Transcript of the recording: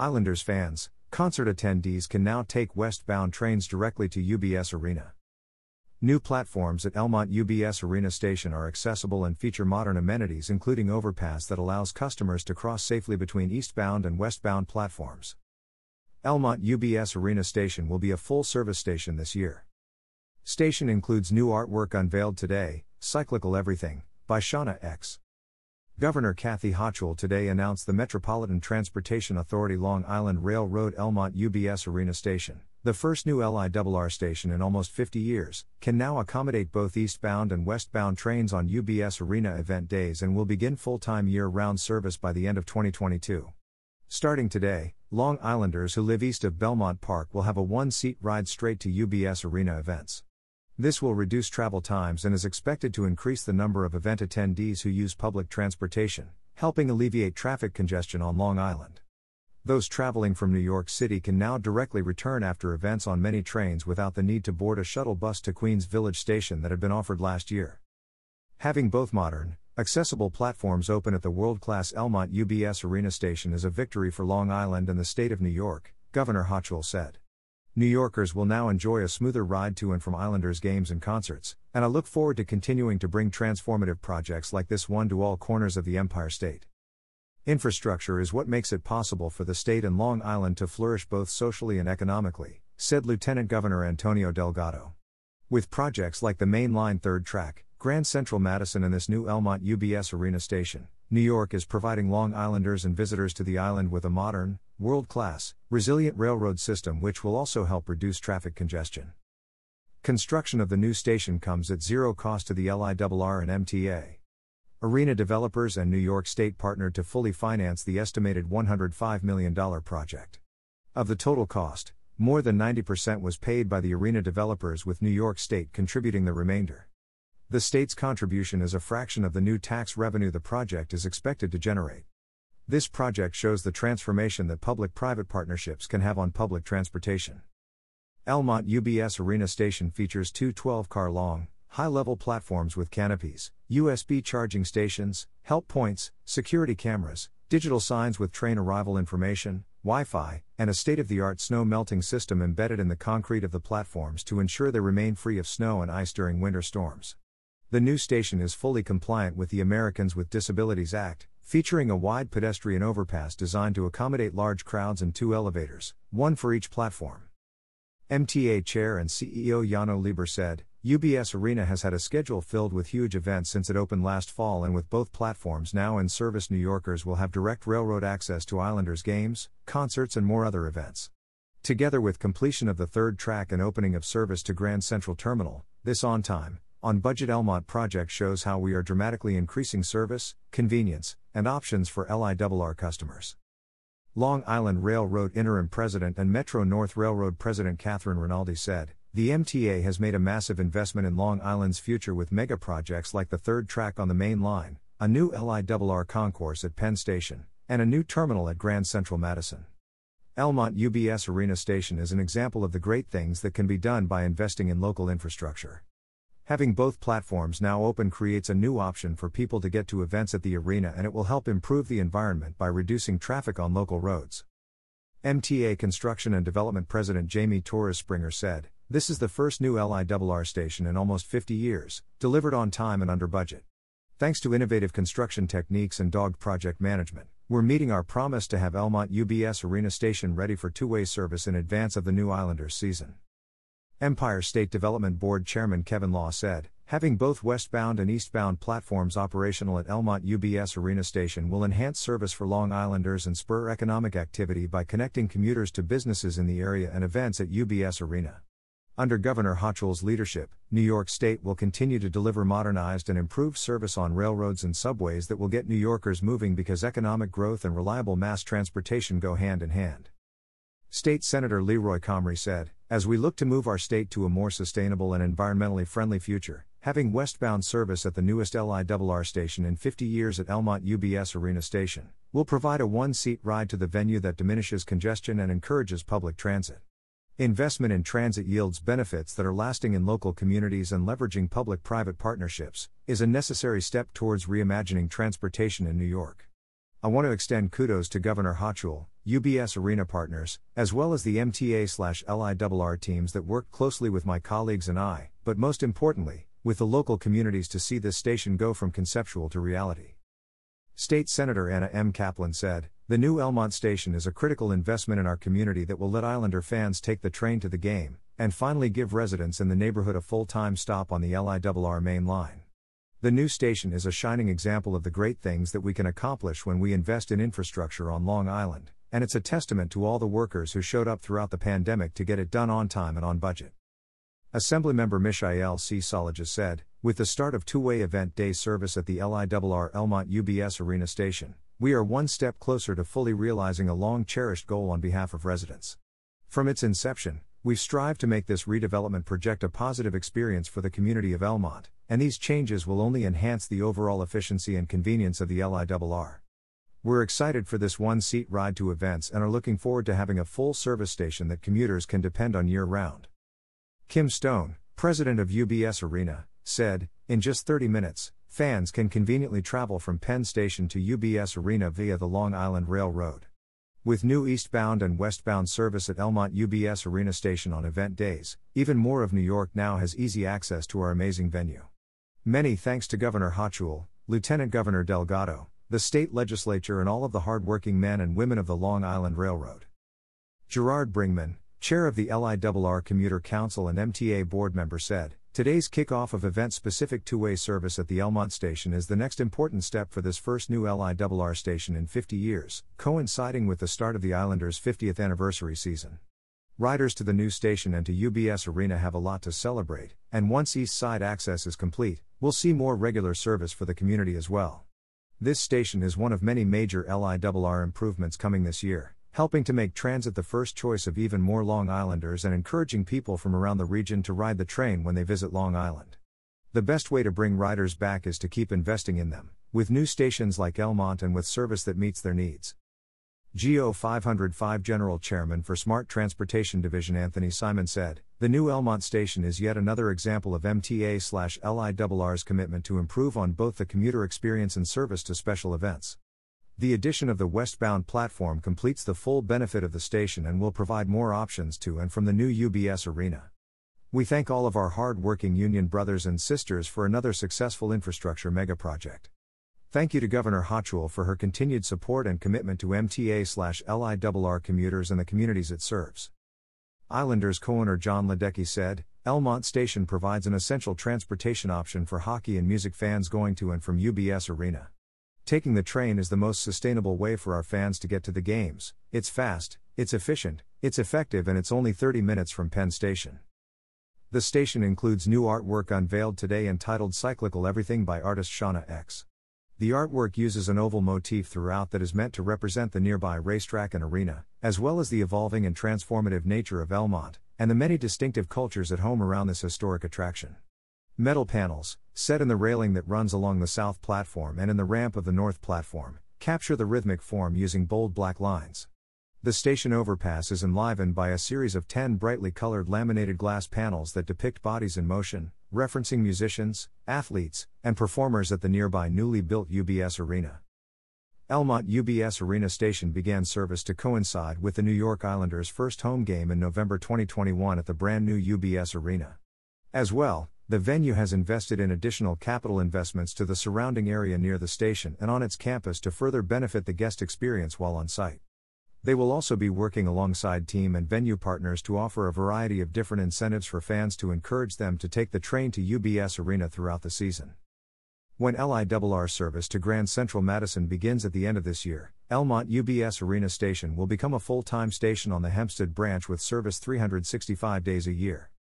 Islanders fans, concert attendees can now take westbound trains directly to UBS Arena. New platforms at Elmont UBS Arena Station are accessible and feature modern amenities including overpass that allows customers to cross safely between eastbound and westbound platforms. Elmont UBS Arena Station will be a full-service station this year. Station includes new artwork unveiled today, Cyclical Everything, by Shawna X. Governor Kathy Hochul today announced the Metropolitan Transportation Authority Long Island Railroad Elmont UBS Arena Station the first new LIRR station in almost 50 years, can now accommodate both eastbound and westbound trains on UBS Arena event days and will begin full time year round service by the end of 2022. Starting today, Long Islanders who live east of Belmont Park will have a one seat ride straight to UBS Arena events. This will reduce travel times and is expected to increase the number of event attendees who use public transportation, helping alleviate traffic congestion on Long Island. Those traveling from New York City can now directly return after events on many trains without the need to board a shuttle bus to Queens Village Station that had been offered last year. Having both modern, accessible platforms open at the world class Elmont UBS Arena Station is a victory for Long Island and the state of New York, Governor Hochul said. New Yorkers will now enjoy a smoother ride to and from Islanders games and concerts, and I look forward to continuing to bring transformative projects like this one to all corners of the Empire State. Infrastructure is what makes it possible for the state and Long Island to flourish both socially and economically, said Lieutenant Governor Antonio Delgado. With projects like the Main Line Third Track, Grand Central Madison, and this new Elmont UBS Arena station, New York is providing Long Islanders and visitors to the island with a modern, world class, resilient railroad system which will also help reduce traffic congestion. Construction of the new station comes at zero cost to the LIRR and MTA. Arena developers and New York State partnered to fully finance the estimated $105 million project. Of the total cost, more than 90% was paid by the arena developers, with New York State contributing the remainder. The state's contribution is a fraction of the new tax revenue the project is expected to generate. This project shows the transformation that public private partnerships can have on public transportation. Elmont UBS Arena Station features two 12 car long, high level platforms with canopies, USB charging stations, help points, security cameras, digital signs with train arrival information, Wi Fi, and a state of the art snow melting system embedded in the concrete of the platforms to ensure they remain free of snow and ice during winter storms. The new station is fully compliant with the Americans with Disabilities Act, featuring a wide pedestrian overpass designed to accommodate large crowds and two elevators, one for each platform. MTA Chair and CEO Janno Lieber said, UBS Arena has had a schedule filled with huge events since it opened last fall, and with both platforms now in service, New Yorkers will have direct railroad access to Islanders games, concerts, and more other events. Together with completion of the third track and opening of service to Grand Central Terminal, this on time, on budget Elmont project shows how we are dramatically increasing service, convenience, and options for LIRR customers. Long Island Railroad Interim President and Metro North Railroad President Catherine Rinaldi said, the MTA has made a massive investment in Long Island's future with mega projects like the third track on the main line, a new LIRR concourse at Penn Station, and a new terminal at Grand Central Madison. Elmont UBS Arena Station is an example of the great things that can be done by investing in local infrastructure. Having both platforms now open creates a new option for people to get to events at the arena and it will help improve the environment by reducing traffic on local roads. MTA Construction and Development President Jamie Torres Springer said, this is the first new LIRR station in almost 50 years, delivered on time and under budget. Thanks to innovative construction techniques and dogged project management, we're meeting our promise to have Elmont UBS Arena Station ready for two way service in advance of the new Islanders season. Empire State Development Board Chairman Kevin Law said, Having both westbound and eastbound platforms operational at Elmont UBS Arena Station will enhance service for Long Islanders and spur economic activity by connecting commuters to businesses in the area and events at UBS Arena. Under Governor Hochul's leadership, New York State will continue to deliver modernized and improved service on railroads and subways that will get New Yorkers moving because economic growth and reliable mass transportation go hand in hand. State Senator Leroy Comrie said, As we look to move our state to a more sustainable and environmentally friendly future, having westbound service at the newest LIRR station in 50 years at Elmont UBS Arena Station will provide a one seat ride to the venue that diminishes congestion and encourages public transit. Investment in transit yields benefits that are lasting in local communities and leveraging public private partnerships is a necessary step towards reimagining transportation in New York. I want to extend kudos to Governor Hochul, UBS Arena partners, as well as the MTA/LIRR teams that worked closely with my colleagues and I, but most importantly, with the local communities to see this station go from conceptual to reality. State Senator Anna M. Kaplan said, The new Elmont station is a critical investment in our community that will let Islander fans take the train to the game, and finally give residents in the neighborhood a full time stop on the LIRR main line. The new station is a shining example of the great things that we can accomplish when we invest in infrastructure on Long Island, and it's a testament to all the workers who showed up throughout the pandemic to get it done on time and on budget. Assemblymember Michaelle C. Solages said, with the start of two-way event day service at the LIRR Elmont UBS Arena Station, we are one step closer to fully realizing a long-cherished goal on behalf of residents. From its inception, We've strived to make this redevelopment project a positive experience for the community of Elmont, and these changes will only enhance the overall efficiency and convenience of the LIRR. We're excited for this one seat ride to events and are looking forward to having a full service station that commuters can depend on year round. Kim Stone, president of UBS Arena, said, In just 30 minutes, fans can conveniently travel from Penn Station to UBS Arena via the Long Island Railroad. With new eastbound and westbound service at Elmont UBS Arena Station on event days, even more of New York now has easy access to our amazing venue. Many thanks to Governor Hochul, Lieutenant Governor Delgado, the state legislature, and all of the hardworking men and women of the Long Island Railroad. Gerard Bringmann, chair of the LIRR Commuter Council and MTA board member, said, Today's kickoff of event specific two way service at the Elmont station is the next important step for this first new LIRR station in 50 years, coinciding with the start of the Islanders' 50th anniversary season. Riders to the new station and to UBS Arena have a lot to celebrate, and once East Side access is complete, we'll see more regular service for the community as well. This station is one of many major LIRR improvements coming this year, helping to make transit the first choice of even more Long Islanders and encouraging people from around the region to ride the train when they visit Long Island. The best way to bring riders back is to keep investing in them, with new stations like Elmont and with service that meets their needs. GO 505 General Chairman for Smart Transportation Division Anthony Simon said, The new Elmont station is yet another example of MTA slash LIRR's commitment to improve on both the commuter experience and service to special events. The addition of the westbound platform completes the full benefit of the station and will provide more options to and from the new UBS arena. We thank all of our hard working union brothers and sisters for another successful infrastructure mega project. Thank you to Governor Hochul for her continued support and commitment to MTA/LIRR commuters and the communities it serves. Islanders co-owner Jon Ledecky said, Elmont Station provides an essential transportation option for hockey and music fans going to and from UBS Arena. Taking the train is the most sustainable way for our fans to get to the games. It's fast, it's efficient, it's effective, and it's only 30 minutes from Penn Station. The station includes new artwork unveiled today entitled Cyclical Everything by artist Shawna X. The artwork uses an oval motif throughout that is meant to represent the nearby racetrack and arena, as well as the evolving and transformative nature of Elmont, and the many distinctive cultures at home around this historic attraction. Metal panels, set in the railing that runs along the south platform and in the ramp of the north platform, capture the rhythmic form using bold black lines. The station overpass is enlivened by a series of 10 brightly colored laminated glass panels that depict bodies in motion, referencing musicians, athletes, and performers at the nearby newly built UBS Arena. Elmont UBS Arena Station began service to coincide with the New York Islanders' first home game in November 2021 at the brand new UBS Arena. As well, the venue has invested in additional capital investments to the surrounding area near the station and on its campus to further benefit the guest experience while on site. They will also be working alongside team and venue partners to offer a variety of different incentives for fans to encourage them to take the train to UBS Arena throughout the season. When LIRR service to Grand Central Madison begins at the end of this year, Elmont UBS Arena Station will become a full time station on the Hempstead branch with service 365 days a year.